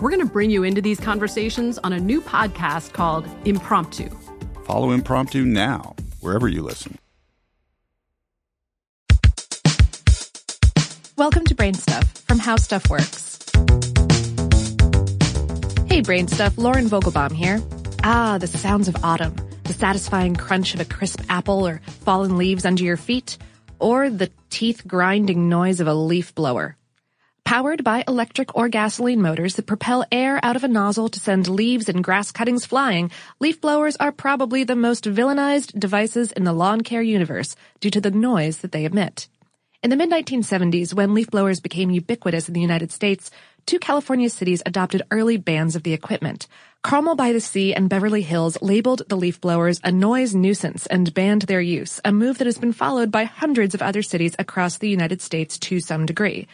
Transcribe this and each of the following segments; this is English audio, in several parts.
We're going to bring you into these conversations on a new podcast called Impromptu. Follow Impromptu now, wherever you listen. Welcome to Brain Stuff from How Stuff Works. Hey, Brain Stuff, Lauren Vogelbaum here. Ah, the sounds of autumn, the satisfying crunch of a crisp apple or fallen leaves under your feet, or the teeth grinding noise of a leaf blower. Powered by electric or gasoline motors that propel air out of a nozzle to send leaves and grass cuttings flying, leaf blowers are probably the most villainized devices in the lawn care universe due to the noise that they emit. In the mid-1970s, when leaf blowers became ubiquitous in the United States, two California cities adopted early bans of the equipment. Carmel by the Sea and Beverly Hills labeled the leaf blowers a noise nuisance and banned their use, a move that has been followed by hundreds of other cities across the United States to some degree.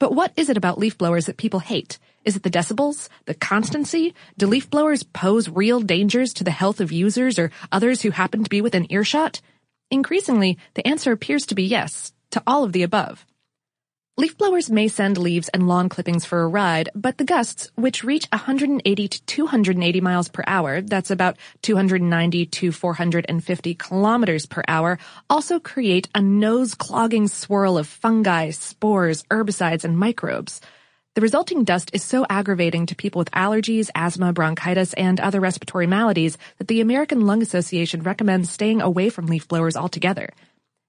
But what is it about leaf blowers that people hate? Is it the decibels? The constancy? Do leaf blowers pose real dangers to the health of users or others who happen to be within earshot? Increasingly, the answer appears to be yes, to all of the above. Leaf blowers may send leaves and lawn clippings for a ride, but the gusts, which reach 180 to 280 miles per hour, that's about 290 to 450 kilometers per hour, also create a nose-clogging swirl of fungi, spores, herbicides, and microbes. The resulting dust is so aggravating to people with allergies, asthma, bronchitis, and other respiratory maladies that the American Lung Association recommends staying away from leaf blowers altogether.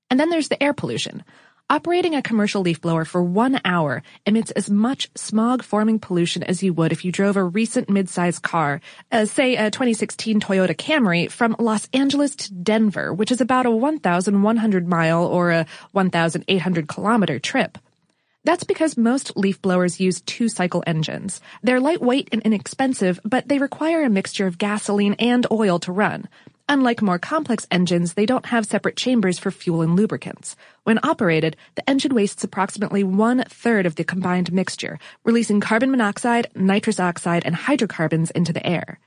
And then there's the air pollution. Operating a commercial leaf blower for one hour emits as much smog-forming pollution as you would if you drove a recent mid-sized car, uh, say a 2016 Toyota Camry, from Los Angeles to Denver, which is about a 1,100 mile or a 1,800 kilometer trip. That's because most leaf blowers use two-cycle engines. They're lightweight and inexpensive, but they require a mixture of gasoline and oil to run. Unlike more complex engines, they don't have separate chambers for fuel and lubricants. When operated, the engine wastes approximately one third of the combined mixture, releasing carbon monoxide, nitrous oxide, and hydrocarbons into the air.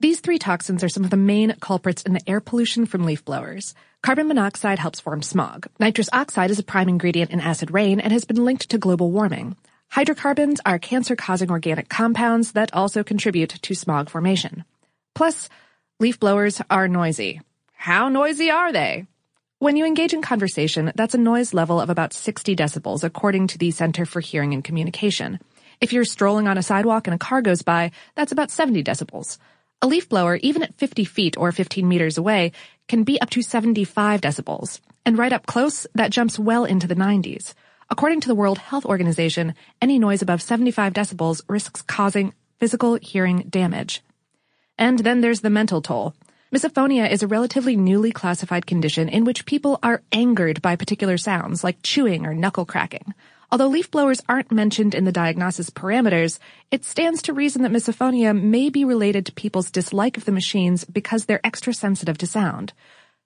These three toxins are some of the main culprits in the air pollution from leaf blowers. Carbon monoxide helps form smog. Nitrous oxide is a prime ingredient in acid rain and has been linked to global warming. Hydrocarbons are cancer-causing organic compounds that also contribute to smog formation. Plus, leaf blowers are noisy. How noisy are they? When you engage in conversation, that's a noise level of about 60 decibels according to the Center for Hearing and Communication. If you're strolling on a sidewalk and a car goes by, that's about 70 decibels. A leaf blower, even at 50 feet or 15 meters away, can be up to 75 decibels. And right up close, that jumps well into the 90s. According to the World Health Organization, any noise above 75 decibels risks causing physical hearing damage. And then there's the mental toll. Misophonia is a relatively newly classified condition in which people are angered by particular sounds like chewing or knuckle cracking. Although leaf blowers aren't mentioned in the diagnosis parameters, it stands to reason that misophonia may be related to people's dislike of the machines because they're extra sensitive to sound.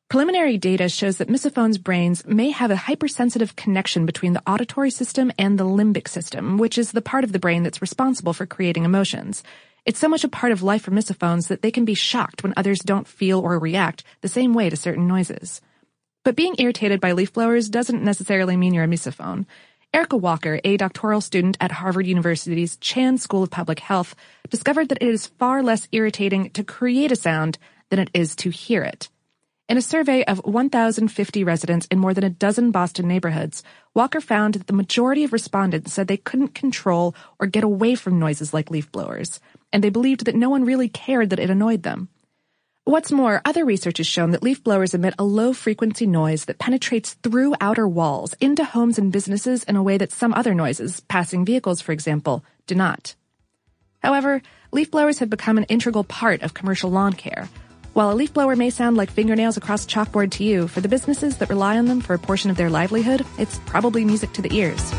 Preliminary data shows that misophones' brains may have a hypersensitive connection between the auditory system and the limbic system, which is the part of the brain that's responsible for creating emotions. It's so much a part of life for misophones that they can be shocked when others don't feel or react the same way to certain noises. But being irritated by leaf blowers doesn't necessarily mean you're a misophone. Erica Walker, a doctoral student at Harvard University's Chan School of Public Health, discovered that it is far less irritating to create a sound than it is to hear it. In a survey of 1,050 residents in more than a dozen Boston neighborhoods, Walker found that the majority of respondents said they couldn't control or get away from noises like leaf blowers, and they believed that no one really cared that it annoyed them. What's more, other research has shown that leaf blowers emit a low frequency noise that penetrates through outer walls into homes and businesses in a way that some other noises, passing vehicles for example, do not. However, leaf blowers have become an integral part of commercial lawn care. While a leaf blower may sound like fingernails across chalkboard to you, for the businesses that rely on them for a portion of their livelihood, it's probably music to the ears.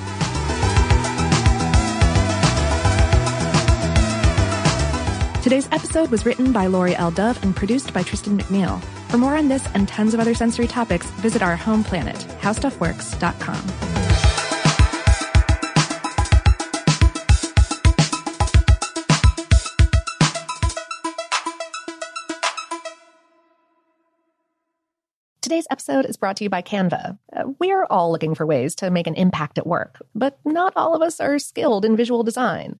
Today's episode was written by Laurie L. Dove and produced by Tristan McNeil. For more on this and tons of other sensory topics, visit our home planet, howstuffworks.com. Today's episode is brought to you by Canva. Uh, we're all looking for ways to make an impact at work, but not all of us are skilled in visual design.